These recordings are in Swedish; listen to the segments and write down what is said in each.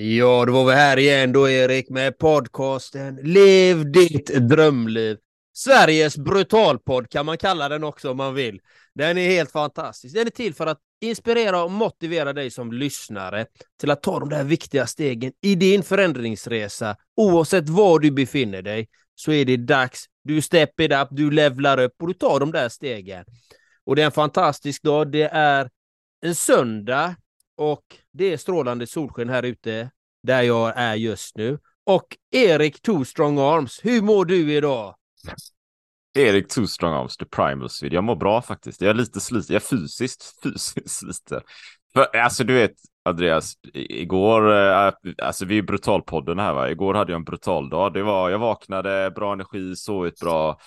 Ja, då var vi här igen då Erik med podcasten Lev ditt drömliv. Sveriges brutalpodd kan man kalla den också om man vill. Den är helt fantastisk. Den är till för att inspirera och motivera dig som lyssnare till att ta de där viktiga stegen i din förändringsresa. Oavsett var du befinner dig så är det dags. Du step it up, du levlar upp och du tar de där stegen. Och det är en fantastisk dag. Det är en söndag och det är strålande solsken här ute där jag är just nu. Och Erik Two Strong Arms, hur mår du idag? Erik Two Strong Arms, The Primal video. Jag mår bra faktiskt. Jag är lite sliten. Jag är fysiskt, fysiskt sliten. För, alltså du vet, Andreas, igår, eh, alltså vi är brutalpodden här va. Igår hade jag en brutal dag. Det var, jag vaknade, bra energi, sovit bra,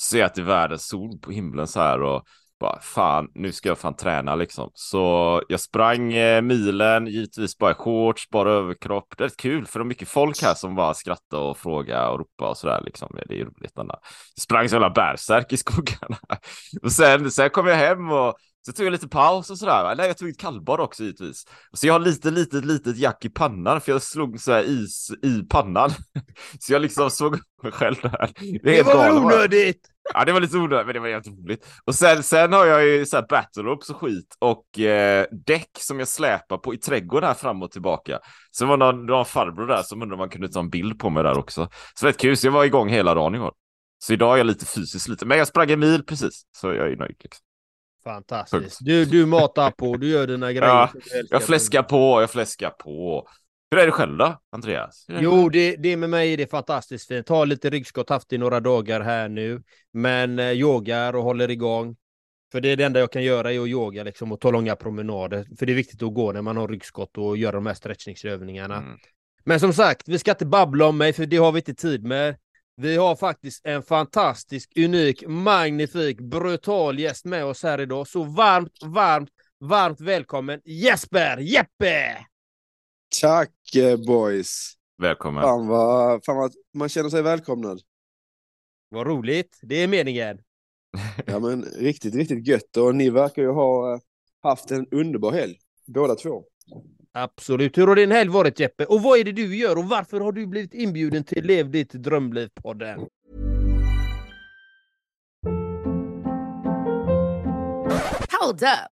ser att det är världens sol på himlen så här och bara fan, nu ska jag fan träna liksom. Så jag sprang eh, milen, givetvis bara shorts, bara överkropp. Det är kul för det är mycket folk här som bara skrattar och frågar och ropar och sådär liksom. Det är roligt. Jag sprang så jävla bärsärk i skogarna. och sen, sen kom jag hem och så tog jag lite paus och sådär. Nej, jag tog ett kallbad också givetvis. Så jag har lite, litet, litet jack i pannan för jag slog så här is i pannan. så jag liksom såg mig själv där. Det, det var onödigt! Ja, det var lite onödigt, men det var jävligt roligt. Och sen, sen har jag ju så här battle och skit och eh, däck som jag släpar på i trädgården här fram och tillbaka. Så det var någon, någon farbror där som undrade om man kunde ta en bild på mig där också. Så det var kul, så jag var igång hela dagen igår. Så idag är jag lite fysiskt lite, men jag sprang en mil precis, så jag är nöjd. Liksom. Fantastiskt. Du, du matar på, du gör dina grejer. Ja, jag fläskar på, jag fläskar på. Hur är det själv då, Andreas? Jo, det, det med mig är det fantastiskt fint. Har lite ryggskott haft i några dagar här nu, men eh, yogar och håller igång. För det är det enda jag kan göra är att yoga liksom, och ta långa promenader. För det är viktigt att gå när man har ryggskott och göra de här stretchningsövningarna. Mm. Men som sagt, vi ska inte babbla om mig, för det har vi inte tid med. Vi har faktiskt en fantastisk, unik, magnifik, brutal gäst med oss här idag. Så varmt, varmt, varmt välkommen Jesper Jeppe! Tack eh, boys! Välkommen! Fan vad, fan vad man känner sig välkomnad. Vad roligt, det är meningen. ja men riktigt, riktigt gött och ni verkar ju ha eh, haft en underbar helg, båda två. Absolut. Hur har din helg varit Jeppe? Och vad är det du gör och varför har du blivit inbjuden till Lev ditt drömliv-podden? Hold up.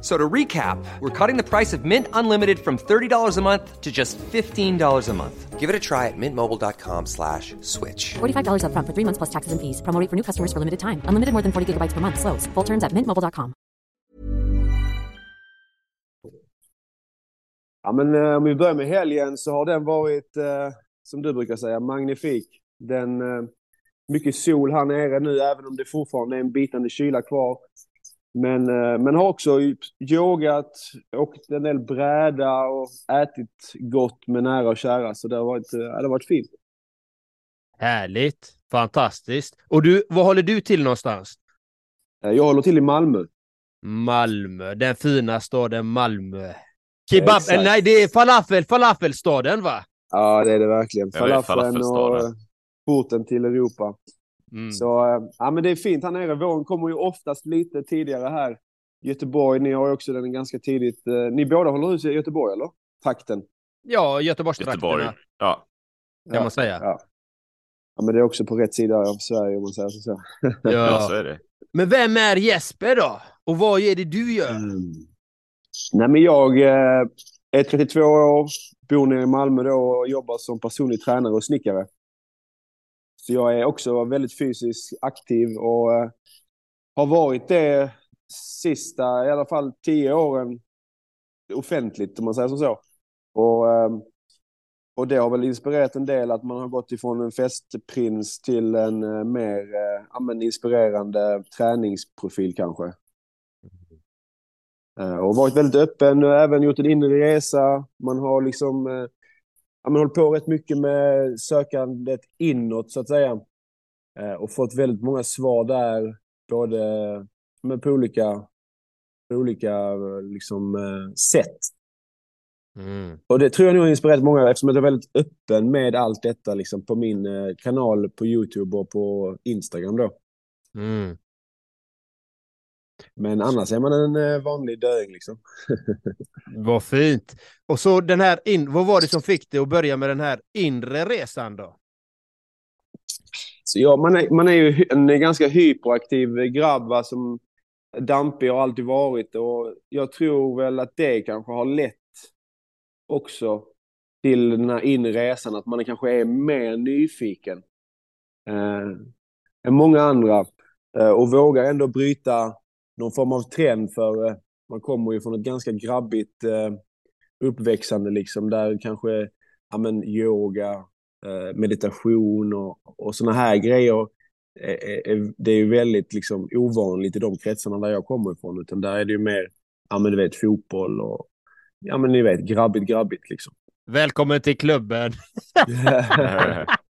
So to recap, we're cutting the price of Mint Unlimited from $30 a month to just $15 a month. Give it a try at mintmobile.com slash switch. $45 up front for three months plus taxes and fees. Promo for new customers for limited time. Unlimited more than 40 gigabytes per month. Slows. Full terms at mintmobile.com. Ja, men eh, om vi börjar med helgen så har den varit, eh, som du brukar säga, magnifik. Den, eh, mycket sol här nere nu, även om det fortfarande är en bitande kyla kvar. Men, eh, men har också yogat, åkt en del bräda och ätit gott med nära och kära. Så det har varit, eh, det har varit fint. Härligt, fantastiskt. Och du, var håller du till någonstans? Eh, jag håller till i Malmö. Malmö, den fina staden Malmö. Kebab, eh, nej det är falafel, falafelstaden va? Ja det är det verkligen. Falafeln och porten till Europa. Mm. Så ja, men det är fint här nere. Våren kommer ju oftast lite tidigare här. Göteborg, ni har ju också den ganska tidigt. Eh, ni båda håller hus i Göteborg eller? takten. Ja, Göteborgstrakterna Göteborg. Ja. kan man säga. Ja. ja, men det är också på rätt sida av Sverige om man säger så. ja, Ja. så är det. Men vem är Jesper då? Och vad är det du gör? Mm. Nej, men jag eh, är 32 år, bor nere i Malmö då och jobbar som personlig tränare och snickare. Så jag är också väldigt fysiskt aktiv och eh, har varit det sista, i alla fall tio åren offentligt om man säger som så. Och, eh, och det har väl inspirerat en del att man har gått ifrån en festprins till en eh, mer eh, inspirerande träningsprofil kanske. Eh, Och varit väldigt öppen, även gjort en inre resa. Man har liksom ja, man hållit på rätt mycket med sökandet inåt så att säga. Eh, Och fått väldigt många svar där, både med på olika, på olika liksom, eh, sätt. Mm. Och det tror jag nog har inspirerat många eftersom jag är väldigt öppen med allt detta liksom, på min eh, kanal på YouTube och på Instagram då. Mm. Men annars är man en eh, vanlig döing liksom. Vad fint. Och så den här, in, vad var det som fick dig att börja med den här inre resan då? Så ja, man är, man är ju en ganska hyperaktiv grabb va, som dampig har alltid varit och jag tror väl att det kanske har lett också till den här inre resan, att man kanske är mer nyfiken eh, än många andra eh, och vågar ändå bryta någon form av trend för eh, man kommer ju från ett ganska grabbigt eh, uppväxande liksom där kanske ja, men, yoga, eh, meditation och, och såna här grejer. Det är ju väldigt liksom, ovanligt i de kretsarna där jag kommer ifrån. Utan där är det ju mer, ja men du vet, fotboll och ja men ni vet, grabbigt, grabbigt liksom. Välkommen till klubben.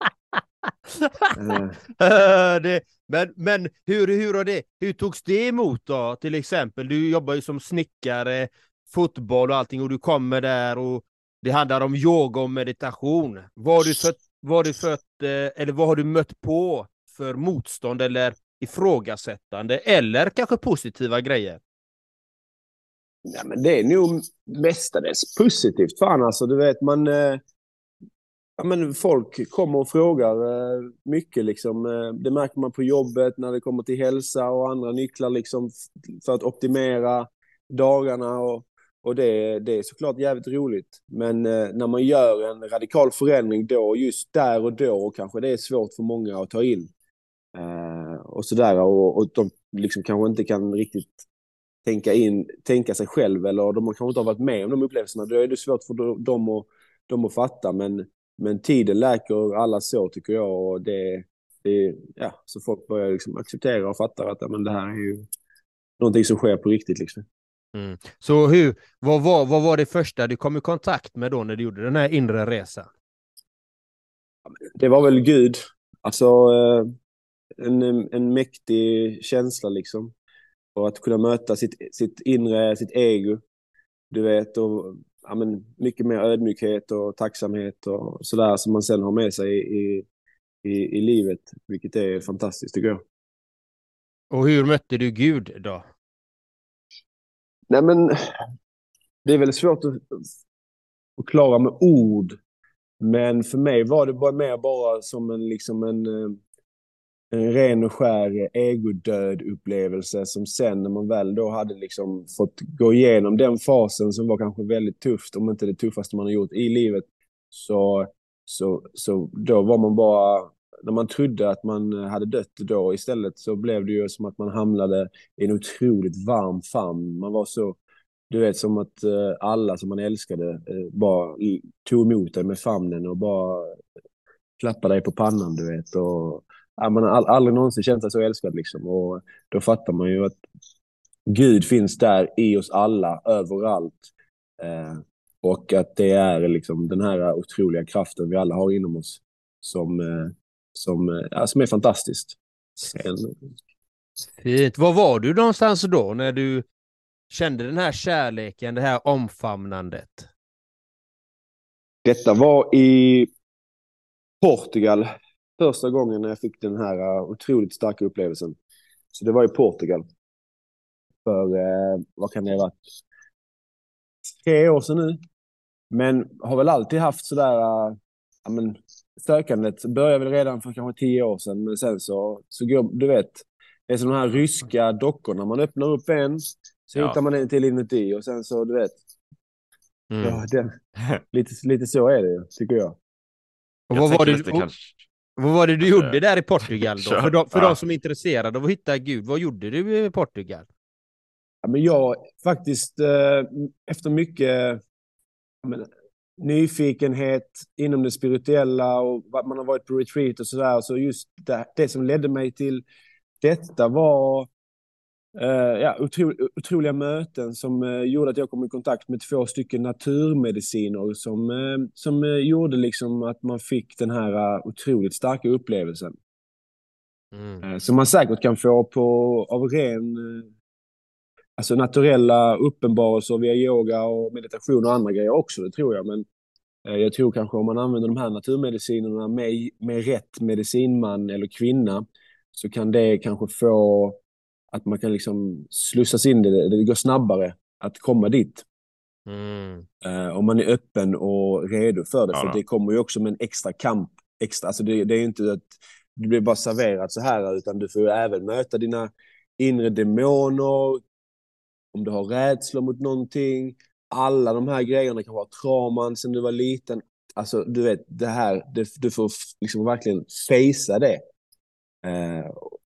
Eh, Eh, det, men men hur, hur, har det, hur togs det emot då? Till exempel, du jobbar ju som snickare, fotboll och allting och du kommer där och det handlar om yoga och meditation. Vad har du fött, vad har du fött eh, eller vad har du mött på för motstånd eller ifrågasättande eller kanske positiva grejer? Ja, men det är nog mestadels positivt. Fan alltså, du vet man... Ja, men folk kommer och frågar eh, mycket liksom. Eh, det märker man på jobbet när det kommer till hälsa och andra nycklar liksom för att optimera dagarna och, och det, det är såklart jävligt roligt. Men eh, när man gör en radikal förändring då, just där och då, kanske det är svårt för många att ta in. Och sådär och, och de liksom kanske inte kan riktigt tänka, in, tänka sig själv eller de kanske inte har varit med om de upplevelserna. Då är det svårt för dem att, dem att fatta. Men, men tiden läker alla så tycker jag. Och det, det, ja, så folk börjar liksom acceptera och fattar att men det här är ju någonting som sker på riktigt. Liksom. Mm. Så hur, vad, var, vad var det första du kom i kontakt med då när du gjorde den här inre resan? Det var väl Gud. Alltså eh, en, en mäktig känsla liksom. Och att kunna möta sitt, sitt inre, sitt ego. Du vet, och ja, men mycket mer ödmjukhet och tacksamhet och sådär som man sen har med sig i, i, i livet. Vilket är fantastiskt tycker jag. Och hur mötte du Gud då? Nej men, det är väldigt svårt att förklara med ord. Men för mig var det bara mer bara som en, liksom en, eh, en ren och skär egodöd upplevelse som sen när man väl då hade liksom fått gå igenom den fasen som var kanske väldigt tufft, om inte det tuffaste man har gjort i livet, så, så, så då var man bara, när man trodde att man hade dött då istället så blev det ju som att man hamnade i en otroligt varm famn. Man var så, du vet som att eh, alla som man älskade eh, bara tog emot dig med famnen och bara klappade dig på pannan, du vet. Och, man har aldrig någonsin känt sig så älskad liksom. Och då fattar man ju att Gud finns där i oss alla, överallt. Eh, och att det är liksom den här otroliga kraften vi alla har inom oss som, eh, som, eh, ja, som är fantastiskt. Sen, Fint. Var var du någonstans då när du kände den här kärleken, det här omfamnandet? Detta var i Portugal första gången när jag fick den här uh, otroligt starka upplevelsen. Så det var i Portugal. För, uh, vad kan det ha varit? Tre år sedan nu. Men har väl alltid haft sådär, äh, ja men sökandet började väl redan för kanske tio år sedan, men sen så, så går, du vet, det är som de här ryska dockorna, man öppnar upp en, så Ja. hittar man en till inuti och sen så, du vet, Mm. ja, det, lite, lite så är det ju, tycker jag. Och Jag vad, var det, lite och, kanske... vad var det du gjorde där i Portugal då? För, de, för Ja. de som är intresserade av att hitta Gud, vad gjorde du i Portugal? Ja, men jag faktiskt, eh, efter mycket men, nyfikenhet inom det spirituella och man har varit på retreat och sådär, så just det, det som ledde mig till detta var eh, ja, otro, otroliga möten som eh, gjorde att jag kom i kontakt med två stycken naturmediciner som, eh, som gjorde liksom att man fick den här eh, otroligt starka upplevelsen. Mm. Som man säkert kan få på, av ren, alltså naturella uppenbarelser via yoga och meditation och andra grejer också, det tror jag. Men jag tror kanske om man använder de här naturmedicinerna med, med rätt medicinman eller kvinna så kan det kanske få att man kan liksom slussas in i det, det går snabbare att komma dit. Mm. Eh, om man är öppen och redo för det. Ja, för det kommer ju också med en extra kamp. Extra, alltså det, det är ju inte att du blir bara serverat så här, utan du får ju även möta dina inre demoner. Om du har rädslor mot någonting. Alla de här grejerna kan vara trauman sen du var liten. Alltså du vet, det här, det, du får liksom verkligen facea det. Eh,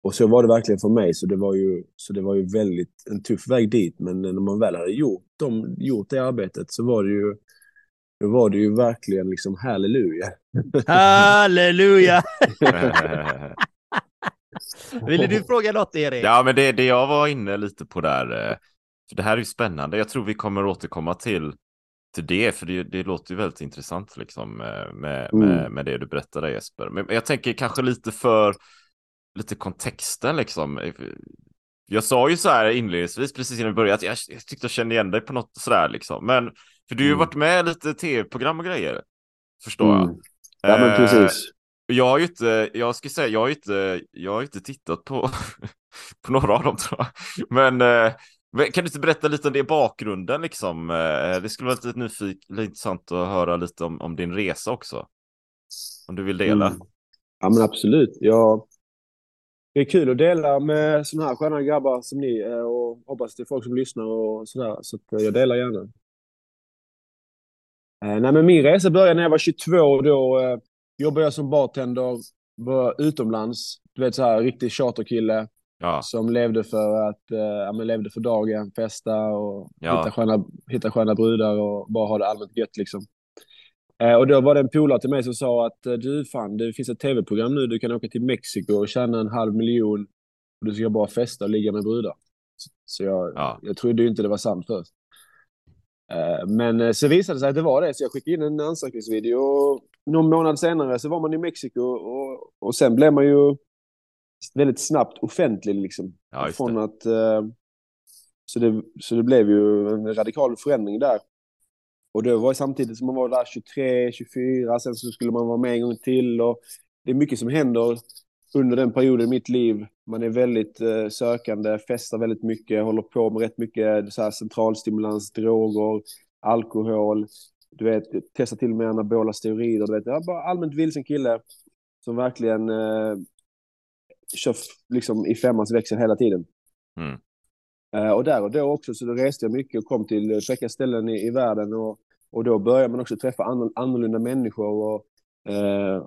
och så var det verkligen för mig, så det var ju, så det var ju väldigt en tuff väg dit. Men när man väl hade gjort, de, gjort det arbetet så var det ju, då var det ju verkligen liksom halleluja. Halleluja! Ville du fråga något Erik? Ja, men det, det jag var inne lite på där, eh, för det här är ju spännande. Jag tror vi kommer återkomma till, till det, för det, det låter ju väldigt intressant liksom eh, med, med, Mm. med det du berättade Jesper. Men jag tänker kanske lite för, lite kontexten liksom. Jag sa ju så här inledningsvis, precis innan vi började, att jag, jag tyckte jag kände igen dig på något sådär liksom. Men, för du har ju Mm. varit med lite tv-program och grejer, förstår jag. Mm. Ja men Eh, precis. jag har ju inte, jag ska säga, jag har ju inte, jag har inte tittat på, på några av dem tror jag. Men eh, men kan du inte berätta lite om det i bakgrunden liksom? Eh, det skulle vara lite nyfiket, intressant att höra lite om, om din resa också. Om du vill dela. Mm. Ja men absolut. Jag, det är kul att dela med sådana här sköna grabbar som ni och hoppas det är folk som lyssnar och sådär. Så eh, jag delar gärna. Eh, nej men min resa började när jag var 22. Då eh, jobbade jag som bartender var utomlands. Du vet så här riktig charterkille Ja, som levde för att eh, ja, men levde för dagen, festa och Ja. hitta, sköna, hitta sköna brudar och bara ha det allmänt gött liksom. Eh, och då var det en polare till mig som sa att eh, du fan, det finns ett tv-program nu, du kan åka till Mexiko och tjäna en halv miljon och du ska bara festa och ligga med brudar. Så- jag, Ja. jag trodde ju inte det var sant först. Eh, men så visade det sig att det var det, så jag skickade in en ansökningsvideo någon månad senare så var man i Mexiko och, och sen blev man ju väldigt snabbt offentlig liksom. ja Från att, så, det, så det blev ju en radikal förändring där. Och det var ju samtidigt som man var där 23, 24, sen så skulle man vara med en gång till. Och det är mycket som händer under den perioden i mitt liv. Man är väldigt eh, sökande, festar väldigt mycket, håller på med rätt mycket så här, centralstimulans, droger, alkohol. Du vet, testar till och med anabola steroider. Du vet, jag bara allmänt vilsen kille som verkligen eh, kör liksom i femmans växel hela tiden. Mm. Eh, och där och då också så då reste jag mycket och kom till fräcka ställen i, i världen och, och då började man också träffa anno- annorlunda människor och, eh,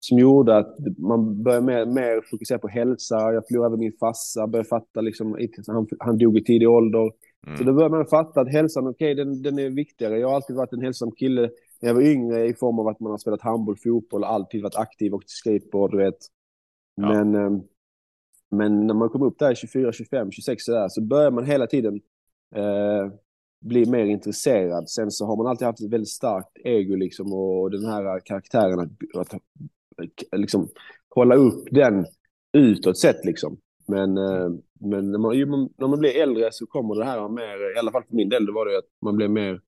som gjorde att man började mer, mer fokusera på hälsa. Jag förlorade min farsa, började fatta liksom, han, han dog i tidig ålder. Mm. Så då började man fatta att hälsan, okej, den, den är viktigare. Jag har alltid varit en hälsosam kille när jag var yngre i form av att man har spelat handboll, fotboll, alltid varit aktiv och skateboard, du vet. Ja. Men, eh, men när man kom upp där 24, 25, 26 så, där, så börjar man hela tiden eh, bli mer intresserad. Sen så har man alltid haft ett väldigt starkt ego liksom och den här karaktären att, att liksom hålla upp den utåt sett liksom. Men, eh, men när, man, ju, när man blir äldre så kommer det här mer, i alla fall för min del, det var det att man blir mer,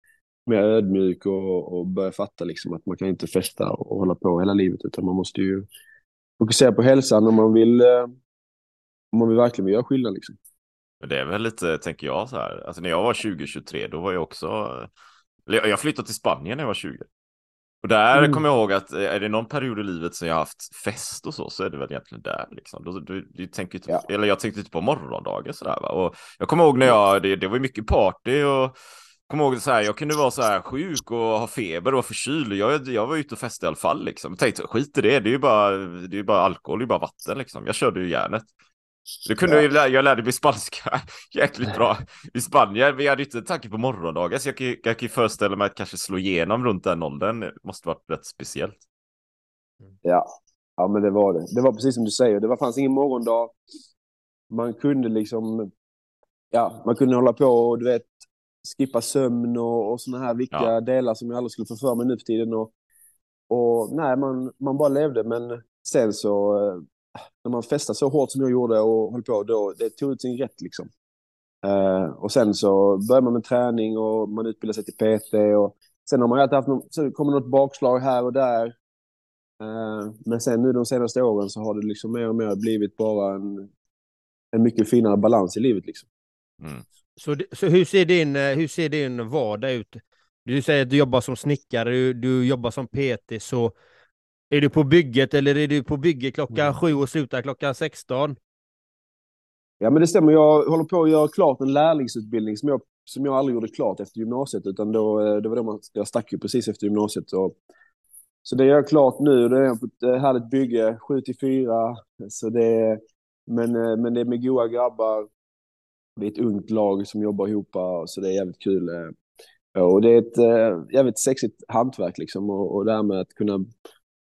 mer ödmjuk och, och börjar fatta liksom att man kan inte festa och hålla på hela livet utan man måste ju fokusera på hälsan om man vill, eh, om man vill verkligen vill göra skillnad liksom. Men det är väl lite, tänker jag så här, alltså när jag var 20-23 då var jag också Eller jag flyttade till Spanien när jag var 20. Och där Mm. kommer jag ihåg att eh, är det någon period i livet som jag har haft fest och så, så är det väl egentligen där liksom. Du, du, du tänker inte, Ja. eller jag tänkte inte på morgondagar sådär va. Och jag kommer ihåg när jag, det, det var ju mycket party och kommer ihåg så här, jag kunde vara så här sjuk och ha feber och vara förkyld. Jag, jag var ute och festade i alla fall liksom. Jag tänkte skit i det, det är ju bara, det är bara alkohol, det är bara vatten liksom. Jag körde ju järnet. Det kunde Ja. jag, lä- jag lärde mig spanska jäkligt bra i Spanien. Vi hade inte en tanke på morgondagar, så jag kan, jag kan ju föreställa mig att kanske slå igenom runt den åldern. Det måste varit rätt speciellt. Ja. ja, men det var det. Det var precis som du säger. Det var, fanns ingen morgondag. Man kunde liksom... Ja, man kunde hålla på och du vet, skippa sömn och, och såna här viktiga Ja. delar som jag aldrig skulle få för mig nu för tiden. Och, och nej, man, man bara levde. Men sen så, eh, när man festade så hårt som jag gjorde och höll på, då, det tog ut sin rätt liksom. Eh, och sen så började man med träning och man utbildade sig till PT. Och sen har man alltid haft någon, så kommer något bakslag här och där. Eh, Men sen nu de senaste åren så har det liksom mer och mer blivit bara en, en mycket finare balans i livet. Liksom. Mm. Så, så hur, ser din, eh, hur ser din vardag ut? Du säger att du jobbar som snickare, du, du jobbar som PT, så är du på bygget eller är du på bygget klockan sju och slutar klockan 16? Ja, men det stämmer. Jag håller på att göra klart en lärlingsutbildning som jag, som jag aldrig gjorde klart efter gymnasiet. Utan då, eh, det var då man, jag stack ju precis efter gymnasiet. Och, så det gör jag klart nu. Det är på ett eh, härligt bygge, 7 till 4. Så det, men, eh, men det är med goa grabbar. Det är ett ungt lag som jobbar ihop, så det är jävligt kul. Och det är ett jävligt sexigt hantverk liksom. Och, och det här med att kunna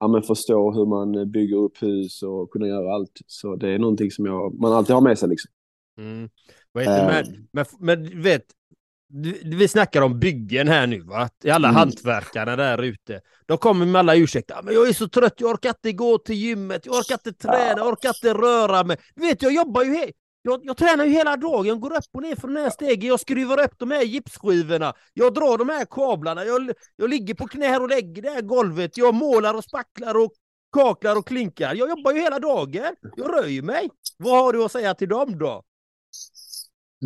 ja, men förstå hur man bygger upp hus och kunna göra allt. Så det är någonting som jag, man alltid har med sig liksom. Mm. Vad heter det? Eh. men, men, men du vet, du- vi snackar om byggen här nu, va? Alla Mm. hantverkarna där ute. De kommer med alla ursäkter. "Ja, Men jag är så trött, jag orkar inte gå till gymmet, jag orkar inte träna, jag orkar inte röra mig. Du vet, jag jobbar ju he- jag, jag tränar ju hela dagen, jag går upp och ner från den här stegen, jag skruvar upp de här gipsskivorna, jag drar de här kablarna, jag, jag ligger på knä här och lägger det här golvet, jag målar och spacklar och kaklar och klinkar. Jag jobbar ju hela dagen, jag röjer mig. Vad har du att säga till dem då?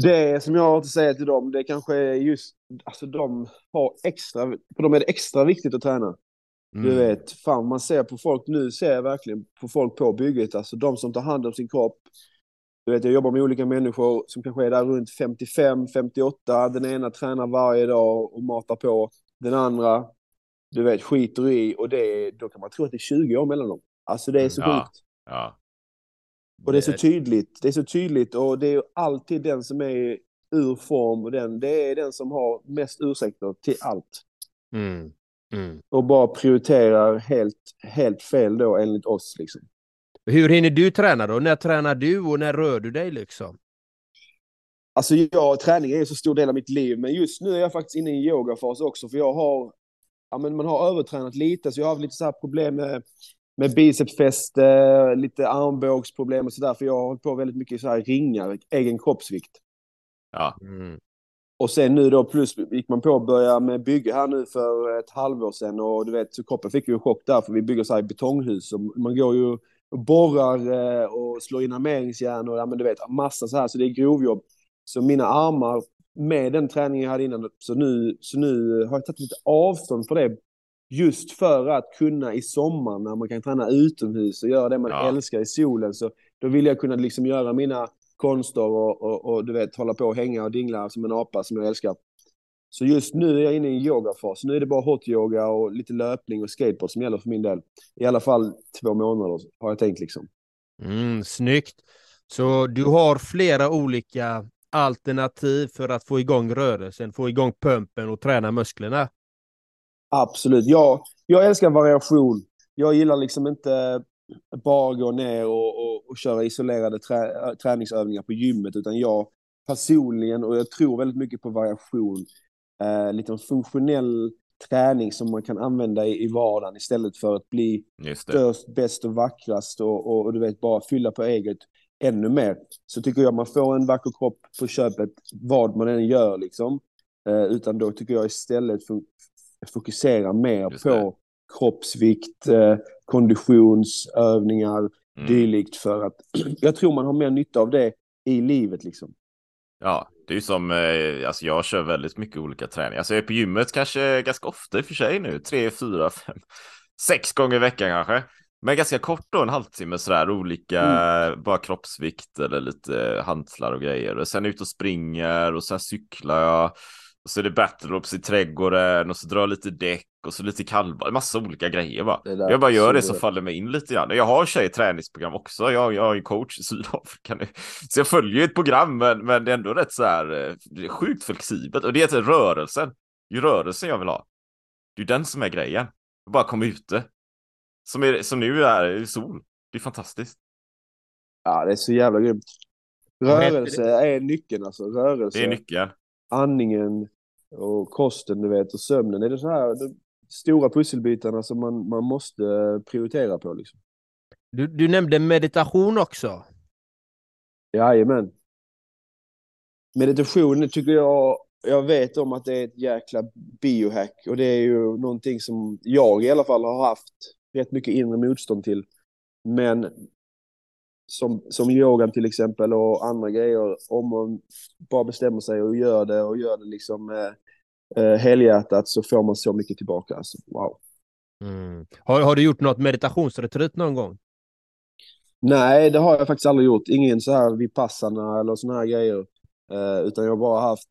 Det som jag har att säga till dem, det kanske är just, alltså de har extra, för dem är det extra viktigt att träna. Mm. Du vet, fan man ser på folk, nu ser jag verkligen på folk på bygget, alltså de som tar hand om sin kropp. Du vet, jag jobbar med olika människor som kanske är där runt 55, 58. Den ena tränar varje dag och matar på. Den andra, du vet, skiter i och det, då kan man tro att det är 20 år mellan dem. Alltså det är så Ja. sjukt. Ja, Och det är så tydligt. Det är så tydligt och det är alltid den som är ur form och den, det är den som har mest ursäkter till allt. Mm. Mm. Och bara prioriterar helt, helt fel då enligt oss liksom. Hur hinner du träna då? När tränar du och när rör du dig liksom? Alltså jag, träning är en så stor del av mitt liv, men just nu är jag faktiskt inne i en yogafas också, för jag har, ja men man har övertränat lite, så jag har haft lite så här problem med, med bicepsfäste, lite armbågsproblem och sådär, för jag har hållit på väldigt mycket så här ringar, egen kroppsvikt. ja, Mm. Och sen nu då plus gick man på att börja med bygge här nu för ett halvår sedan och du vet, så kroppen fick ju en chock där för vi bygger så här betonghus och man går ju borrar eh, och slår in armeringsjärn och ja, men du vet, massa så här, så det är grovjobb. Så mina armar med den träningen jag hade innan, så nu, så nu har jag tagit lite avstånd för det. Just för att kunna i sommar när man kan träna utomhus och göra det man Ja. älskar i solen, så då vill jag kunna liksom göra mina konster och, och, och du vet, hålla på och hänga och dingla som en apa som jag älskar. Så just nu är jag inne i en yogafas. Nu är det bara hot yoga och lite löpning och skateboard som gäller för min del. I alla fall två månader har jag tänkt liksom. Mm, snyggt. Så du har flera olika alternativ för att få igång rörelsen, få igång pumpen och träna musklerna. Absolut. Ja, jag älskar variation. Jag gillar liksom inte bara gå ner och, och, och köra isolerade trä, träningsövningar på gymmet, utan jag personligen, och jag tror väldigt mycket på variation, eh, lite funktionell träning som man kan använda i, i vardagen istället för att bli störst, bäst och vackrast och, och, och du vet bara fylla på eget ännu mer. Så tycker jag man får en vacker kropp på köpet vad man än gör liksom. Eh, utan då tycker jag istället fo- fokusera mer Just på det. kroppsvikt, eh, konditionsövningar, Mm. dylikt för att jag tror man har mer nytta av det i livet liksom. Ja, det är ju som, eh, alltså jag kör väldigt mycket olika träningar. Alltså jag är på gymmet kanske ganska ofta i och för sig nu, tre, fyra, fem, sex gånger i veckan kanske. Men ganska kort då, en halvtimme sådär, olika, bara kroppsvikt eller lite hantlar och grejer. Och sen ut och springer och sen cyklar jag. Och så är det battlerops i trädgården och så drar jag lite däck och så lite kallbad, massa olika grejer bara. Jag bara gör det så- som faller mig in lite grann. Jag har tjej träningsprogram också. Jag, jag är ju coach i Sydafrika nu. Så jag följer ju ett program, men, men det är ändå rätt så här eh, det är sjukt flexibelt. Och det är till rörelsen. Det är rörelsen jag vill ha. Det är den som är grejen. Bara komma ute. Som, är, som nu är i sol. Det är fantastiskt. Ja, det är så jävla grymt. Heter Rörelse är nyckeln alltså. Rörelse, Det är nyckeln. Andningen och kosten du vet och sömnen. Det är så här de stora pusselbitarna som man, man måste prioritera på liksom. Du, du nämnde meditation också. Jajamän. Meditation tycker jag, jag vet om att det är ett jäkla biohack och det är ju någonting som jag i alla fall har haft rätt mycket inre motstånd till. Men som, som yogan till exempel och andra grejer, om man bara bestämmer sig och gör det och gör det liksom eh, eh, helhjärtat så får man så mycket tillbaka. Alltså, wow. Mm. Har, har du gjort något meditationsretreat någon gång? Nej, det har jag faktiskt aldrig gjort. Ingen så här vipassana eller såna här grejer. Eh, utan jag har bara haft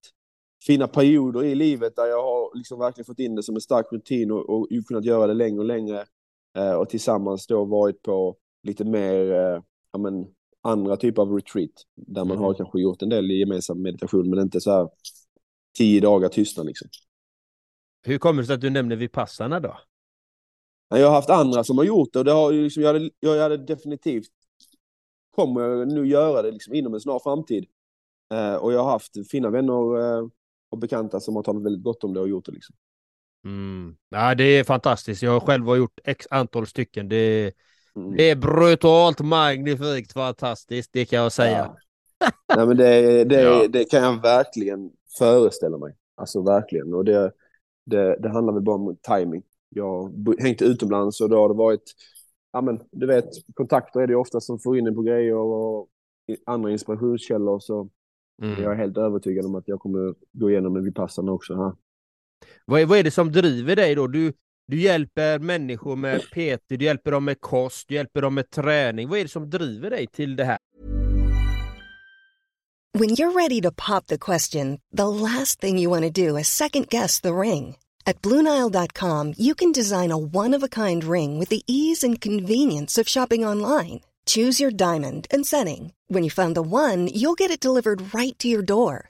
fina perioder i livet där jag har liksom verkligen fått in det som en stark rutin och, och kunnat göra det längre och längre. Eh, och tillsammans då varit på lite mer eh, ja, men, andra typer av retreat. Där man har kanske gjort en del gemensam meditation men inte så här tio dagar tystnad liksom. Hur kommer det sig att du nämner Vipassana då? Jag har haft andra som har gjort det och det har ju liksom, jag, hade, jag hade definitivt kommer jag nu göra det liksom inom en snar framtid. Eh, och jag har haft fina vänner eh, och bekanta som har talat väldigt gott om det och gjort det. Liksom. Mm. Ja, det är fantastiskt. Jag har själv har gjort x antal stycken. Det, Mm. Det är brutalt magnifikt fantastiskt, det kan jag säga. Ja. Nej, men det, det, Ja. det kan jag verkligen föreställa mig. Alltså verkligen. Och det, det, det handlar väl bara om timing. Jag har hängt utomlands och då har det varit, ja men du vet, kontakter är det ofta som får in en på grejer och andra inspirationskällor. Så Mm. jag är helt övertygad om att jag kommer gå igenom en Vipassana också här. Vad, är, vad är det som driver dig då? Du, du hjälper människor med PT, du hjälper dem med kost, du hjälper dem med träning. Vad är det som driver dig till det här? When you're ready to pop the question, the last thing you want to do is second guess the ring. At Bluenile.com, you can design a one of a kind ring with the ease and convenience of shopping online. Choose your diamond and setting. When you find the one, you'll get it delivered right to your door.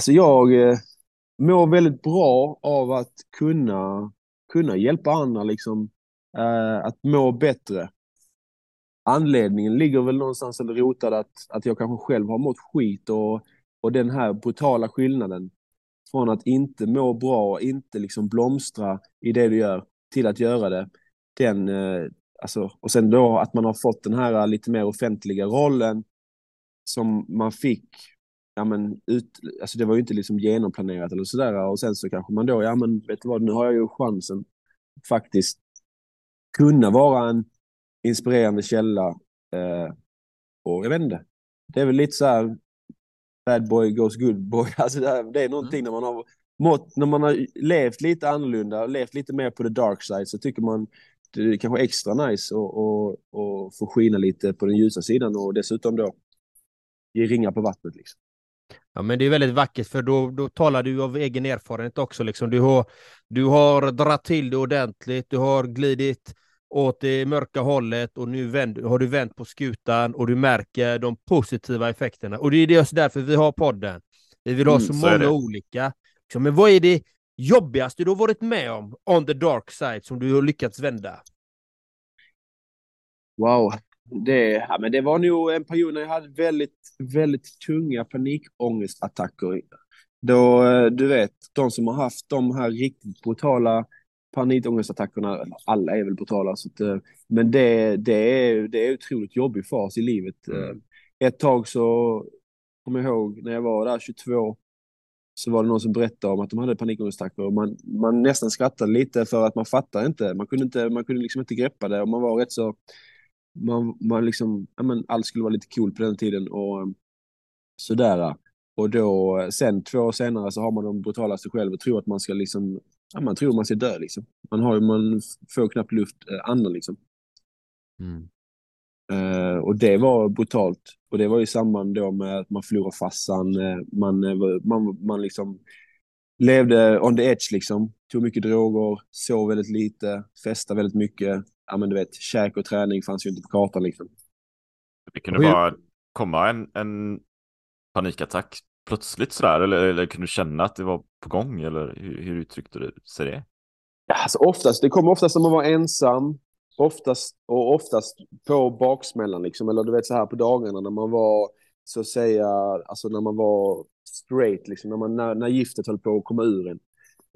Alltså jag eh, mår väldigt bra av att kunna, kunna hjälpa andra liksom, eh, att må bättre. Anledningen ligger väl någonstans eller rotad att, att jag kanske själv har mått skit och, och den här brutala skillnaden från att inte må bra, och inte liksom blomstra i det du gör till att göra det. Den, eh, alltså, och sen då att man har fått den här lite mer offentliga rollen som man fick ja men ut, alltså det var ju inte liksom genomplanerat eller sådär. Och sen så kanske man då, ja men vet du vad, nu har jag ju chansen att faktiskt kunna vara en inspirerande källa eh, och jag vet inte, det är väl lite så här bad boy goes good boy, alltså det, här, det är någonting när man har mått, när man har levt lite annorlunda, levt lite mer på the dark side så tycker man det är kanske extra nice att och, och få skina lite på den ljusa sidan och dessutom då ge ringar på vattnet liksom. Ja, men det är väldigt vackert för då, då talar du av egen erfarenhet också. Liksom. Du, har, du har dratt till det ordentligt, du har glidit åt det mörka hållet och nu vänd, har du vänt på skutan och du märker de positiva effekterna. Och det är just därför vi har podden. Vi vill ha Mm, så så många olika. Så, Men vad är det jobbigaste du har varit med om on the dark side som du har lyckats vända? Wow. Det, ja, men det var nog en period när jag hade väldigt, väldigt tunga panikångestattacker. Då, eh, du vet, de som har haft de här riktigt brutala panikångestattackerna, alla är väl brutala, så att, eh, men det, det, är, det är otroligt jobbig fas i livet. Mm. Eh, Ett tag så, kommer jag ihåg, när jag var där 22, så var det någon som berättade om att de hade panikångestattacker och man, man nästan skrattade lite för att man fattade inte. Man kunde, inte, man kunde liksom inte greppa det och man var rätt så man, man liksom, ja men allt skulle vara lite cool på den tiden och um, sådär. Och då sen två år senare så har man de brutalaste själv och tror att man ska liksom, ja man tror man ska dö liksom. Man har man får knappt luft, eh, andan liksom. Eh, och det var brutalt. Och det var i samband då med att man förlorade farsan, eh, man, eh, man, man liksom levde on the edge liksom. Tog mycket droger, sov väldigt lite, festade väldigt mycket. Ja men du vet, käk och träning fanns ju inte på kartan liksom. Det kunde Och bara komma en, en panikattack plötsligt sådär, eller, eller kunde du känna att det var på gång, eller hur, hur uttryckte du sig det? Ja, alltså oftast, det kom oftast när man var ensam. Oftast, och oftast på baksmällan liksom. Eller du vet så här på dagarna när man var, så att säga, alltså när man var straight liksom. När, man, när, när giftet höll på att komma ur en.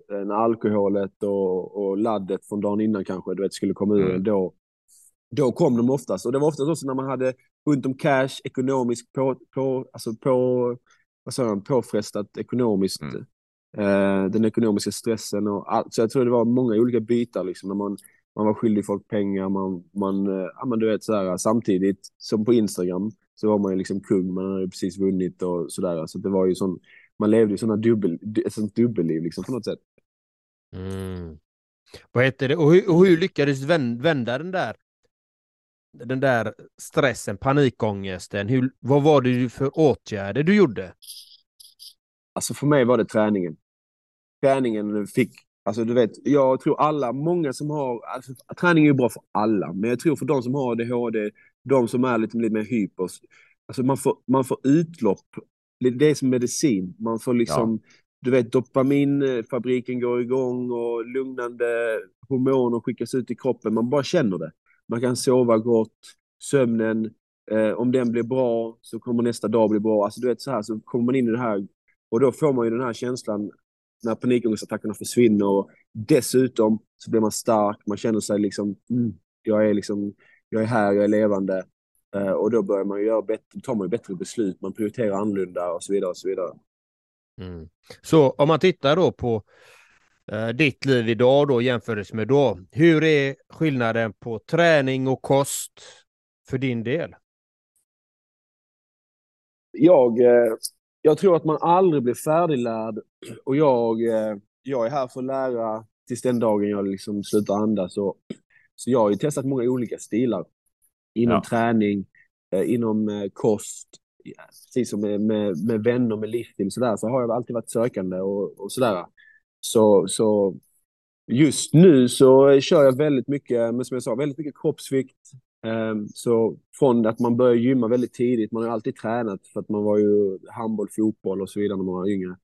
När alkoholet och, och laddet från dagen innan kanske, du vet, skulle komma ur Mm. Då, då kom de oftast. Och det var oftast också när man hade runt om cash, ekonomiskt på, på, alltså på, vad sa jag, påfrestat ekonomiskt. Mm. Eh, den ekonomiska stressen och allt. Så jag tror det var många olika bitar liksom. När man, man var skyldig folk pengar, man, man, eh, ja men du vet sådär. Samtidigt som på Instagram så var man ju liksom kung, man hade precis vunnit och sådär. Så det var ju sån, man levde ju sådana dubbel, ett sånt dubbelliv liksom på något sätt. Mm. Vad heter det? Och hur, och hur lyckades du vän- vända den där, den där stressen, panikångesten? Hur, vad var det för åtgärder du gjorde? Alltså för mig var det träningen. Träningen fick, alltså du vet, jag tror alla, många som har, alltså träning är ju bra för alla, men jag tror för de som har ADHD, de som är lite, lite mer hypers, alltså man får, man får utlopp, det det är som medicin, man får liksom, du vet dopaminfabriken går igång och lugnande hormoner skickas ut i kroppen, man bara känner det. Man kan sova gott, sömnen, eh, om den blir bra så kommer nästa dag bli bra, alltså du vet så här så kommer man in i det här och då får man ju den här känslan när panikångestattackerna försvinner och dessutom så blir man stark, man känner sig liksom, mm, jag är liksom, jag är här, jag är levande. Eh, och då börjar man ju göra bättre, tar man ju bättre beslut, man prioriterar annorlunda och så vidare och så vidare. Mm. Så om man tittar då på eh, ditt liv idag då jämfört med då. Hur är skillnaden på träning och kost för din del? Jag, eh, jag tror att man aldrig blir färdiglärd och jag, eh, jag är här för att lära tills den dagen jag liksom slutar andas. Och, så jag har ju testat många olika stilar inom Ja. träning, eh, inom eh, kost, precis som med, med, med vänner, med livsstil så så har jag alltid varit sökande och, och sådär. Så, så just nu så kör jag väldigt mycket, men som jag sa, väldigt mycket kroppsvikt. Ehm, så från att man började gymma väldigt tidigt, man har ju alltid tränat för att man var ju handboll, fotboll och så vidare när man var yngre.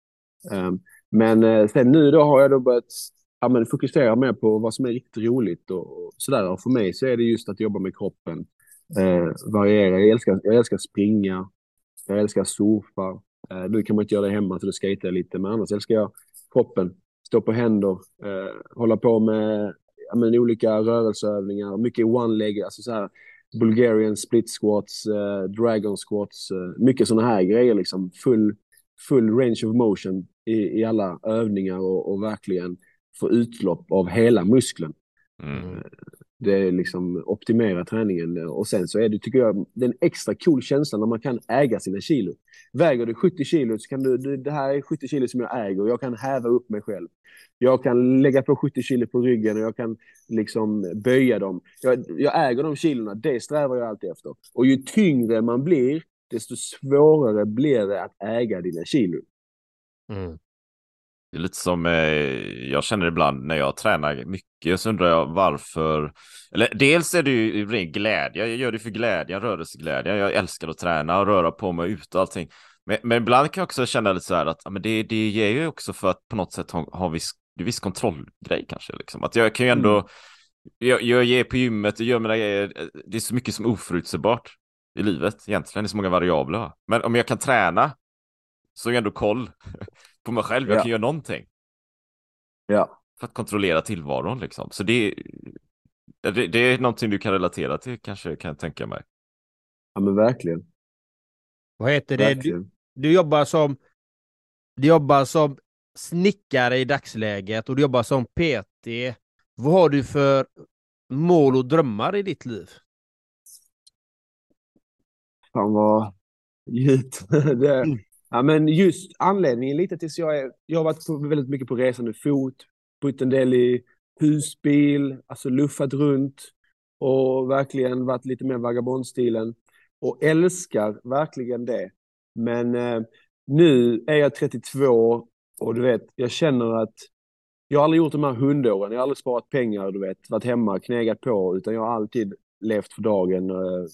Ehm, men eh, sen nu då har jag då börjat ja, men fokusera mer på vad som är riktigt roligt och, och sådär. Och för mig så är det just att jobba med kroppen, eh, variera. Jag älskar, jag älskar springa, jag älskar surfa. Eh, nu kan man inte göra det hemma så då skejtar jag lite, men annars älskar jag kroppen. Stå på händer, eh, hålla på med ja, men, olika rörelseövningar, mycket one-leg, alltså så här Bulgarian split squats, eh, dragon squats, eh, mycket sådana här grejer liksom. Full, full range of motion i, i alla övningar och, och verkligen få utlopp av hela muskeln. Mm. Det är liksom optimera träningen och sen så är det, tycker jag, den en extra cool känsla när man kan äga sina kilo. Väger du 70 kilo så kan du, du det här är 70 kilo som jag äger och jag kan häva upp mig själv. Jag kan lägga på 70 kilo på ryggen och jag kan liksom böja dem. Jag, jag äger de kilorna, det strävar jag alltid efter. Och ju tyngre man blir, desto svårare blir det att äga dina kilo. Mm. Det är lite som eh, jag känner ibland när jag tränar mycket så undrar jag varför. Eller dels är det ju ren glädje. Jag gör det för glädje, rörelseglädje. Jag älskar att träna och röra på mig ute och allting. Men, men ibland kan jag också känna lite så här att ja, men det, det ger ju också för att på något sätt ha, ha viss, viss kontrollgrej kanske. Liksom. Att jag kan ju ändå, mm. jag, jag ger på gymmet och gör mina grejer. Det är så mycket som oförutsägbart i livet egentligen. Det är så många variabler. Men om jag kan träna så har jag ändå koll på mig själv. Jag ja. kan göra någonting. Ja. För att kontrollera tillvaron liksom. Så det, det, det är någonting du kan relatera till kanske kan jag tänka mig. Ja men verkligen. Vad heter det? Du, du, jobbar som du jobbar som snickare i dagsläget och du jobbar som PT. Vad har du för mål och drömmar i ditt liv? Fan vad djupt. det ja, men just anledningen lite tills jag är, jag har varit på, väldigt mycket på resande fot, bott en del i husbil, alltså luffat runt och verkligen varit lite mer vagabondstilen och älskar verkligen det. Men eh, nu är jag 32 och du vet, jag känner att jag har aldrig gjort de här hundåren. Jag har aldrig sparat pengar, du vet, varit hemma, knegat på, utan jag har alltid levt för dagen eh,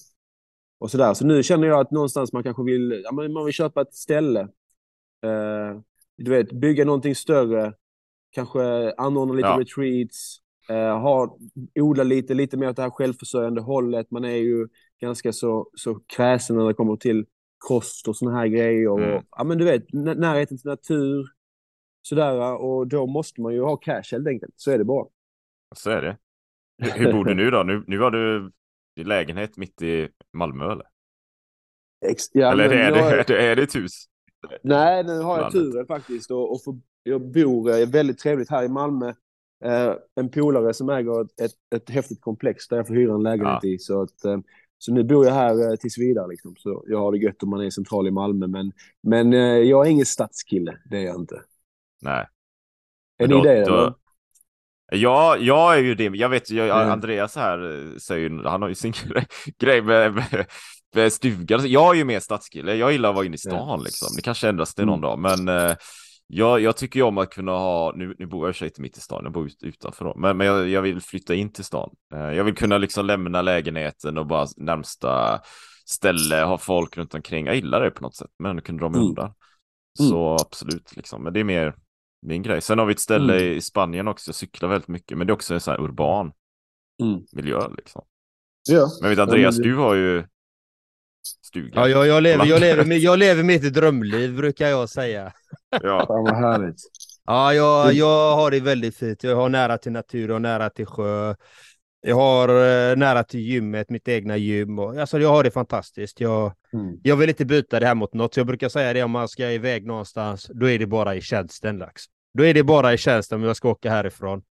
och sådär. Så nu känner jag att någonstans man kanske vill, ja, man vill köpa ett ställe. Eh, du vet, bygga någonting större, kanske anordna lite ja. retreats, eh, ha, odla lite, lite mer åt det här självförsörjande hållet. Man är ju ganska så, så kräsen när det kommer till kost och sådana här grejer. Och, mm. ja, men du vet, närheten till natur, sådär. Och då måste man ju ha cash helt enkelt. Så är det bara. Så är det. Hur bor du nu då? Nu, nu har du lägenhet mitt i Malmö eller? Ex ja, eller är, det, är, det, är det ett hus? Nej, nu har jag turen faktiskt. Och, och för, jag bor eh, väldigt trevligt här i Malmö. Eh, en polare som äger ett, ett, ett häftigt komplex där jag får hyra en lägenhet ja. i. Så, att, eh, så nu bor jag här eh, tills vidare. Liksom. Så jag har det gött om man är central i Malmö. Men, men eh, jag är ingen stadskille, det är jag inte. Nej. Är ni det? Då, Ja, jag är ju det. Jag vet ju, mm. Andreas här eh, säger han har ju sin grej med, med, med stugan. Jag är ju mer stadskille. Jag gillar att vara inne i stan mm. liksom. Det kanske ändras till någon mm. dag, men eh, jag, jag tycker ju om att kunna ha, nu, nu bor jag i och inte mitt i stan, jag bor ut, utanför då, men, men jag, jag, vill flytta in till stan. Eh, jag vill kunna liksom lämna lägenheten och bara närmsta ställe, ha folk runt omkring. Jag gillar det på något sätt, men kunna dra mig mm. undan. Så absolut, liksom. men det är mer min grej. Sen har vi ett ställe mm. i Spanien också, jag cyklar väldigt mycket, men det är också en sån här urban mm. miljö liksom. Ja. Men vet Andreas, ja, men... du har ju stuga. Ja, jag, jag, lever, jag, lever, jag lever mitt drömliv brukar jag säga. Ja, Fan, vad härligt. Ja, jag, jag har det väldigt fint. Jag har nära till natur och nära till sjö. Jag har eh, nära till gymmet, mitt egna gym. Och, alltså, jag har det fantastiskt. Jag, mm. jag vill inte byta det här mot något. Så jag brukar säga det om man ska iväg någonstans, då är det bara i tjänsten. Lax. Då är det bara i tjänsten om jag ska åka härifrån.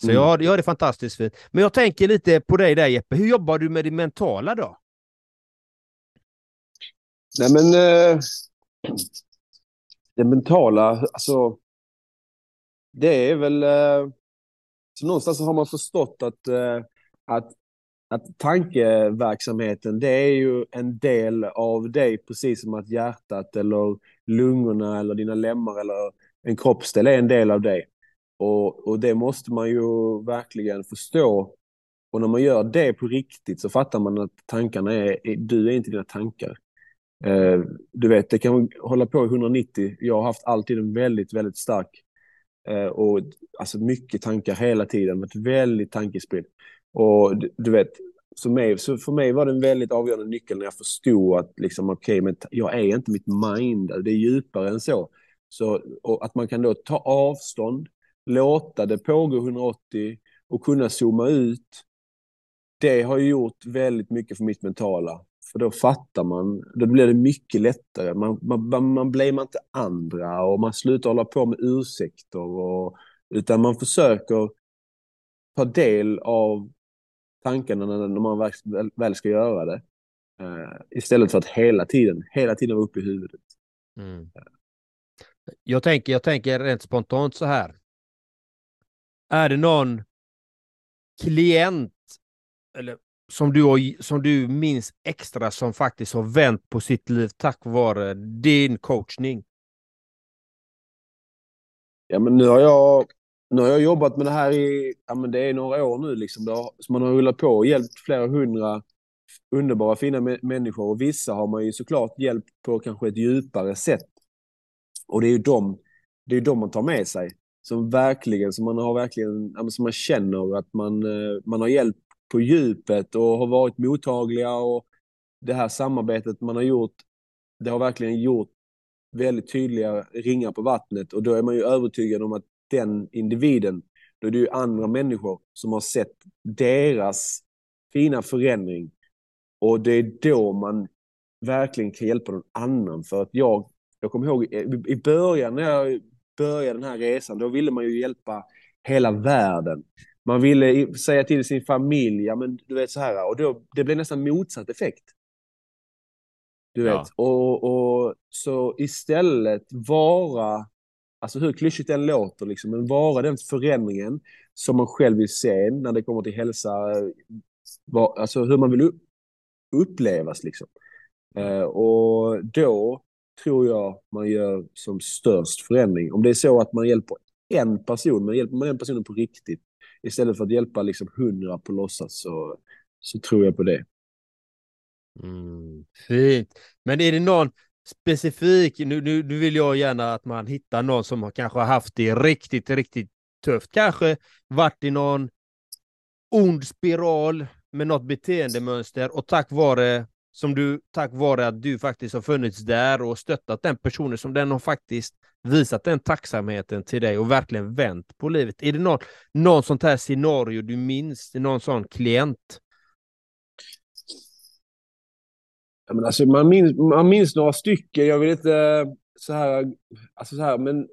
Så mm. jag, har, jag har det fantastiskt fint. Men jag tänker lite på dig där Jeppe. Hur jobbar du med det mentala då? Nej men... Eh, det mentala, alltså... Det är väl... Eh, så någonstans har man förstått att, eh, att, att tankeverksamheten, det är ju en del av dig, precis som att hjärtat eller lungorna eller dina lemmar eller en kroppsdel är en del av dig. Och, och det måste man ju verkligen förstå. Och när man gör det på riktigt så fattar man att tankarna är, du är inte dina tankar. Eh, du vet, det kan hålla på i 190. Jag har haft alltid en väldigt, väldigt stark eh, och alltså mycket tankar hela tiden, varit väldigt tankespridd. Och du, du vet, för mig, så för mig var det en väldigt avgörande nyckel när jag förstod att liksom, okay, men jag är inte mitt mind, det är djupare än så. Så att man kan då ta avstånd, låta det pågå 180 och kunna zooma ut. Det har gjort väldigt mycket för mitt mentala. För då fattar man, då blir det mycket lättare. Man, man, man blamear inte andra och man slutar hålla på med ursäkter. Och, utan man försöker ta del av tankarna när, man väl, väl ska göra det. Uh, istället för att hela tiden, hela tiden vara uppe i huvudet. Mm. Jag tänker, jag tänker rent spontant så här. Är det någon klient eller som du, har, som du minns extra som faktiskt har vänt på sitt liv tack vare din coachning? Ja, men nu har jag, nu har jag jobbat med det här i, ja men det är några år nu liksom. Det har, så man har rullat på och hjälpt flera hundra underbara fina människor och vissa har man ju såklart hjälpt på kanske ett djupare sätt. Och det är ju de, det är de man tar med sig. Som verkligen, som man har verkligen, som man känner att man, eh, man har hjälpt på djupet och har varit mottagliga och det här samarbetet man har gjort, det har verkligen gjort väldigt tydliga ringar på vattnet. Och då är man ju övertygad om att den individen, då är det ju andra människor som har sett deras fina förändring. Och det är då man verkligen kan hjälpa någon annan. För att jag, jag kommer ihåg i- i början när jag började den här resan, då ville man ju hjälpa hela världen. Man ville säga till sin familj, ja men du vet så här, och då, det blev nästan motsatt effekt. Du vet, Ja. och, och så istället vara, alltså hur klyschigt den låter, liksom, men vara den förändringen som man själv vill se när det kommer till hälsa, eh, vad- alltså hur man vill upp, upplevas liksom. Eh, och då tror jag man gör som störst förändring. Om det är så att man hjälper en person, men hjälper man den personen på riktigt istället för att hjälpa liksom hundra på låtsas så, så tror jag på det. Mm, fint. Men är det någon specifik, nu, nu, nu vill jag gärna att man hittar någon som har kanske haft det riktigt, riktigt tufft. Kanske varit i någon ond spiral med något beteendemönster och tack vare som du, tack vare att du faktiskt har funnits där och stöttat den personen som den har faktiskt visat den tacksamheten till dig och verkligen vänt på livet. Är det någon, någon sånt här scenario du minns, någon sån klient? Ja, men alltså, man, minns, man minns några stycken, jag vill inte eh, så här, alltså så här, men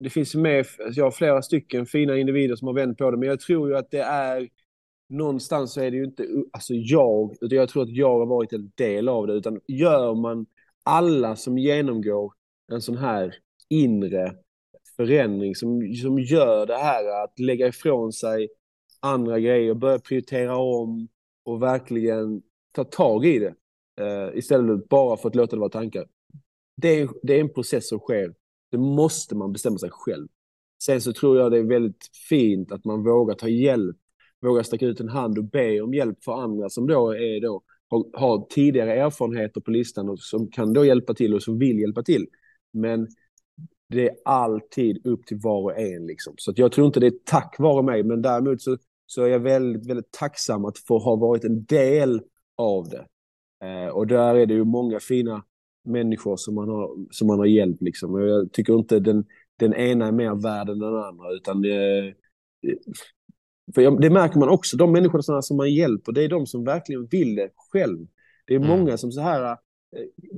det finns med, alltså, jag har flera stycken fina individer som har vänt på det, men jag tror ju att det är någonstans så är det ju inte alltså jag, utan jag tror att jag har varit en del av det, utan gör man alla som genomgår en sån här inre förändring som, som gör det här att lägga ifrån sig andra grejer, börja prioritera om och verkligen ta tag i det eh, istället bara för att låta det vara tankar. Det är, det är en process som sker. Det måste man bestämma sig själv. Sen så tror jag det är väldigt fint att man vågar ta hjälp, vågar sträcka ut en hand och be om hjälp för andra som då är då har, har tidigare erfarenheter på listan och som kan då hjälpa till och som vill hjälpa till. Men det är alltid upp till var och en liksom. Så att jag tror inte det är tack vare mig, men däremot så, så är jag väldigt, väldigt tacksam att få ha varit en del av det. Eh, och där är det ju många fina människor som man har, som man har hjälpt. Liksom. Och jag tycker inte den, den ena är mer värd än den andra. Utan det, för det märker man också, de människorna som man hjälper, det är de som verkligen vill det själv. Det är Mm. många som så här, eh,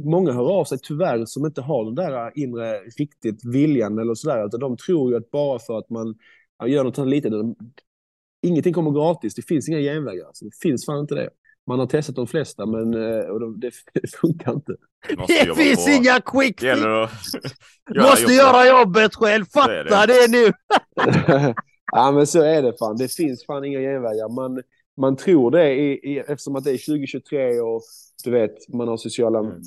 många hör av sig tyvärr som inte har den där inre riktigt viljan eller sådär. Utan de tror ju att bara för att man gör något litet, ingenting kommer gratis, det finns inga genvägar. Alltså, det finns fan inte det. Man har testat de flesta, men eh, och de, det funkar inte. Det finns på. inga quick Det Du måste jobbet. göra jobbet själv, fatta det. det nu! ja, men så är det fan. Det finns fan inga genvägar. Man, man tror det i, i, eftersom att det är 2023 och du vet, man har sociala... Mm.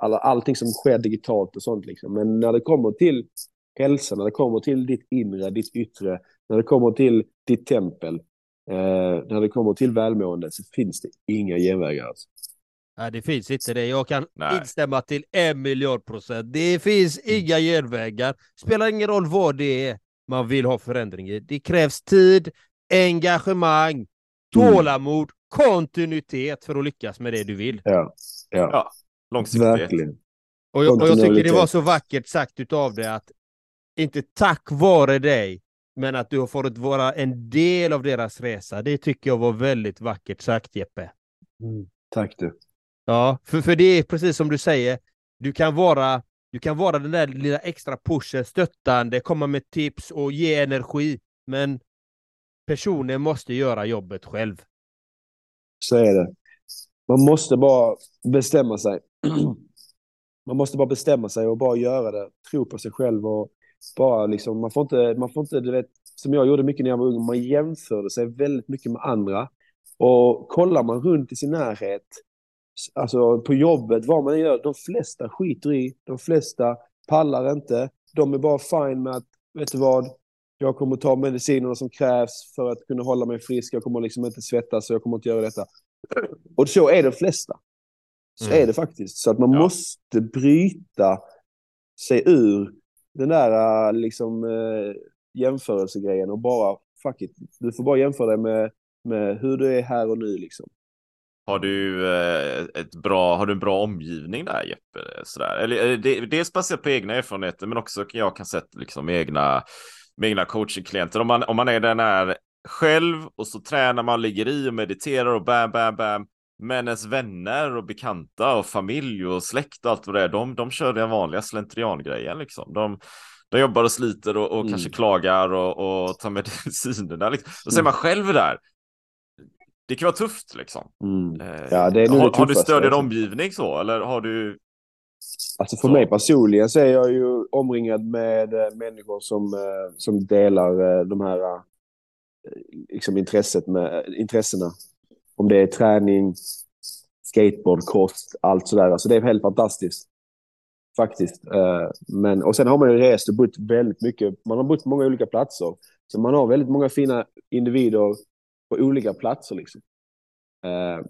Alla, allting som sker digitalt och sånt liksom. Men när det kommer till hälsa, när det kommer till ditt inre, ditt yttre, när det kommer till ditt tempel, eh, när det kommer till välmående så finns det inga genvägar. Alltså. Nej, det finns inte det. Jag kan Nej. instämma till en miljard procent. Det finns inga genvägar. Spelar ingen roll vad det är man vill ha förändring i. Det krävs tid, engagemang, tålamod, kontinuitet för att lyckas med det du vill. Ja, ja. Ja, långsiktighet. verkligen. Och jag, och jag tycker det var så vackert sagt utav det att inte tack vare dig, men att du har fått vara en del av deras resa. Det tycker jag var väldigt vackert sagt Jeppe. Tack du. Ja, för, för det är precis som du säger. Du kan vara, du kan vara den där lilla extra pushen, stöttande, komma med tips och ge energi. Men personen måste göra jobbet själv. Så är det. Man måste bara bestämma sig. Man måste bara bestämma sig och bara göra det. Tro på sig själv och bara liksom, man får inte, man får inte, du vet, som jag gjorde mycket när jag var ung, man jämförde sig väldigt mycket med andra. Och kollar man runt i sin närhet, alltså på jobbet, vad man gör, de flesta skiter i, de flesta pallar inte. De är bara fine med att vet du vad? Jag kommer ta medicinerna som krävs för att kunna hålla mig frisk. Jag kommer liksom inte svettas så jag kommer inte göra detta. Och så är de flesta. Så Mm. är det faktiskt. Så att man Ja. måste bryta sig ur den där äh, liksom, äh, jämförelsegrejen och bara, fuck it, du får bara jämföra dig med, med hur du är här och nu liksom. Har du, eh, ett bra, har du en bra omgivning där Jeppe? Sådär. Eller, det, dels baserat på egna erfarenheter men också jag kan sätta liksom egna, med egna coachingklienter. Om man, om man är den här själv och så tränar man, ligger i och mediterar och bam, bam, bam. Men ens vänner och bekanta och familj och släkt och allt vad det är, de, de kör den vanliga slentriangrejen liksom. De, de jobbar och sliter och, och Mm. kanske klagar och, och tar medicinerna. Liksom. Är Mm. man själv där. Det kan vara tufft liksom. Eh, Ja, det är nog har, det har du stöd i din omgivning så? Eller har du? Alltså för Så. mig personligen så är jag ju omringad med eh, människor som, eh, som delar de här liksom intresset med, intressena. Om det är träning, skateboard, kost, allt sådär. Alltså det är helt fantastiskt. Faktiskt. Men, och sen har man ju rest och bott väldigt mycket. Man har bott på många olika platser. Så man har väldigt många fina individer på olika platser. Liksom. Eh,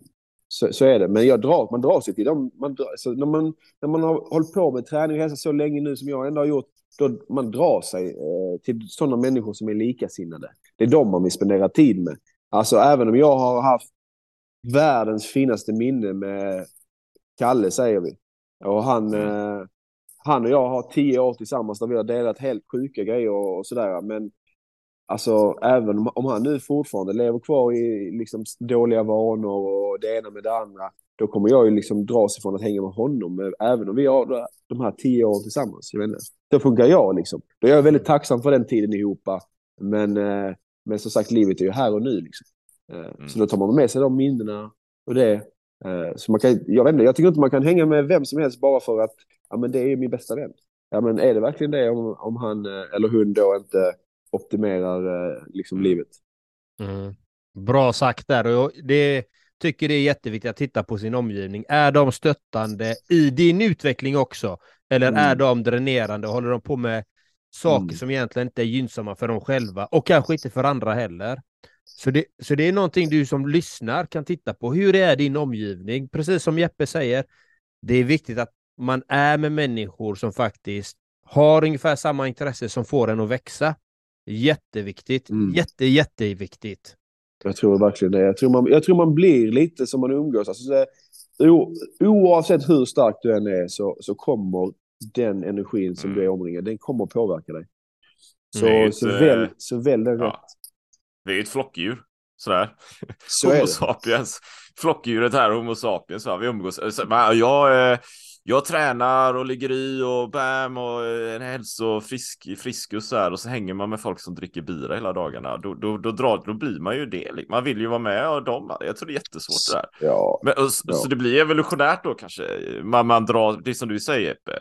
Så, så är det. Men jag drar, man drar sig till dem. Man drar, så när, man, när man har hållit på med träning och hälsa så länge nu som jag ändå har gjort, då man drar sig eh, till sådana människor som är likasinnade. Det är de man vill spendera tid med. Alltså även om jag har haft världens finaste minne med Kalle, säger vi. Och han, eh, han och jag har tio år tillsammans där vi har delat helt sjuka grejer och, och sådär. Men alltså, även om, om han nu fortfarande lever kvar i liksom, dåliga vanor och det ena med det andra, då kommer jag ju liksom dras ifrån att hänga med honom, eh, även om vi har de- här tio åren tillsammans. Jag vet inte. Så funkar jag liksom. Då är jag väldigt tacksam för den tiden ihop. Men, eh, men som sagt, livet är ju här och nu. Liksom. Eh, Så då tar man med sig de minnena och det. Så man kan, jag, vet inte, jag tycker inte man kan hänga med vem som helst bara för att ja, men det är min bästa vän. Ja, men är det verkligen det om, om han eller hon då inte optimerar eh, liksom livet? Mm. Bra sagt där. Och det, tycker det är jätteviktigt att titta på sin omgivning. Är de stöttande i din utveckling också? Eller Mm. är de dränerande? Håller de på med saker Mm. som egentligen inte är gynnsamma för dem själva och kanske inte för andra heller? Så det, så det är någonting du som lyssnar kan titta på. Hur är din omgivning? Precis som Jeppe säger, det är viktigt att man är med människor som faktiskt har ungefär samma intresse som får en att växa. Jätteviktigt. Mm. Jätte, jätteviktigt. Jag tror verkligen det. Jag tror man, jag tror man blir lite som man umgås. Alltså, det, o, oavsett hur stark du än är så, så kommer den energin som Mm. du är omringad, den kommer att påverka dig. Så, Det är ju så, ett, väl, eh, så välj den rätt. Ja. Vi är ett flockdjur. Sådär. Så Homo sapiens. Flockdjuret här, Homo sapiens. Va? Vi umgås. Så, men Jag, eh, jag tränar och ligger i och bam och en hälsofrisk friskus så här och så hänger man med folk som dricker bira hela dagarna. Då, då, då, drar, då blir man ju det. liksom. Man vill ju vara med och dem. Jag tror det är jättesvårt det där. Ja, Men, och, Ja. Så det blir evolutionärt då kanske. Man, man drar, det är som du säger Jeppe.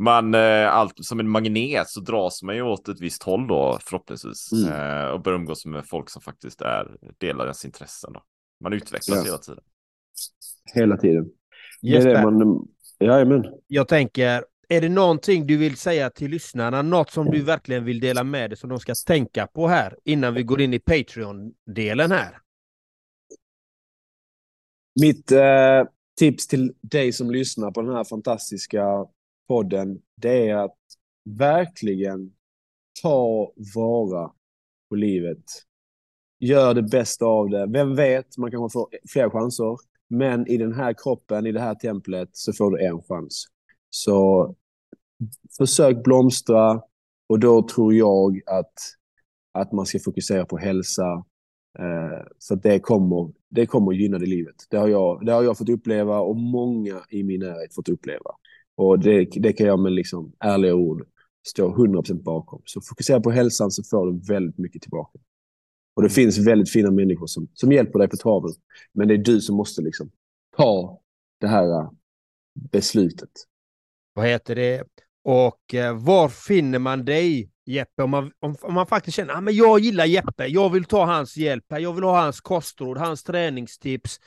Man, eh, allt, som en magnet så dras man ju åt ett visst håll då förhoppningsvis. Mm. Eh, och börjar umgås med folk som faktiskt är, delar ens intressen. Då. Man utvecklas Ja. hela tiden. hela tiden. Det är det man... Jajamän. jag tänker, är det någonting du vill säga till lyssnarna? Något som du verkligen vill dela med dig som de ska tänka på här innan vi går in i Patreon-delen här? Mitt eh, tips till dig som lyssnar på den här fantastiska podden, det är att verkligen ta vara på livet. Gör det bästa av det. Vem vet, man kanske får fler chanser. Men i den här kroppen, i det här templet, så får du en chans. Så försök blomstra och då tror jag att, att man ska fokusera på hälsa. Eh, för att det kommer, det kommer gynna det livet. Det har, jag, det har jag fått uppleva och många i min närhet fått uppleva. Och det, det kan jag med liksom ärliga ord stå 100% bakom. Så fokusera på hälsan så får du väldigt mycket tillbaka. Och det finns väldigt fina människor som, som hjälper dig på traven. Men det är du som måste liksom ta det här eh, beslutet. Vad heter det? Och eh, var finner man dig, Jeppe? Om man, om, om man faktiskt känner att ah, men jag gillar Jeppe, jag vill ta hans hjälp jag vill ha hans kostråd, hans träningstips,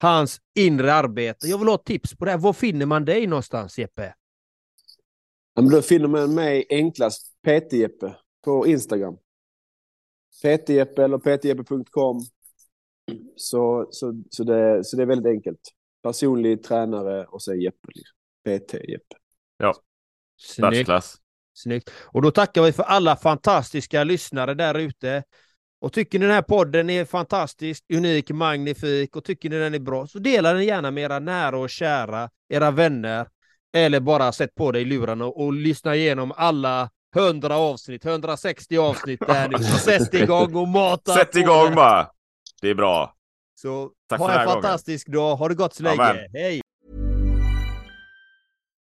hans inre arbete. Jag vill ha tips på det här. Var finner man dig någonstans, Jeppe? Ja, men då finner man mig enklast PT-Jeppe på Instagram. PTjeppe eller ptjeppe.com. Så, så, så, det, så det är väldigt enkelt. Personlig tränare och så Jeppe. Liksom. PT Jeppe. Ja, Snyggt. världsklass. Snyggt. Och då tackar vi för alla fantastiska lyssnare där ute. Och tycker ni den här podden är fantastisk, unik, magnifik och tycker ni den är bra så dela den gärna med era nära och kära, era vänner. Eller bara sätt på dig lurarna och, och lyssna igenom alla 100 avsnitt, 160 avsnitt där nu. Så sätt igång och mata Sätt igång bara. Det är bra. Så Tack ha en här gången. fantastisk dag. Ha det gott så länge. Amen. Hej!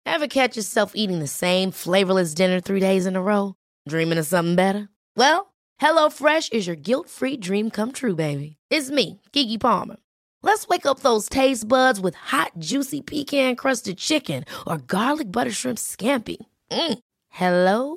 Ever catch yourself eating the same flavorless dinner three days in a row? Dreaming of something better? Well, HelloFresh is your guilt-free dream come true, baby. It's me, Kiki Palmer. Let's wake up those taste buds with hot, juicy pecan-crusted chicken or garlic butter shrimp scampi. Mm. Hello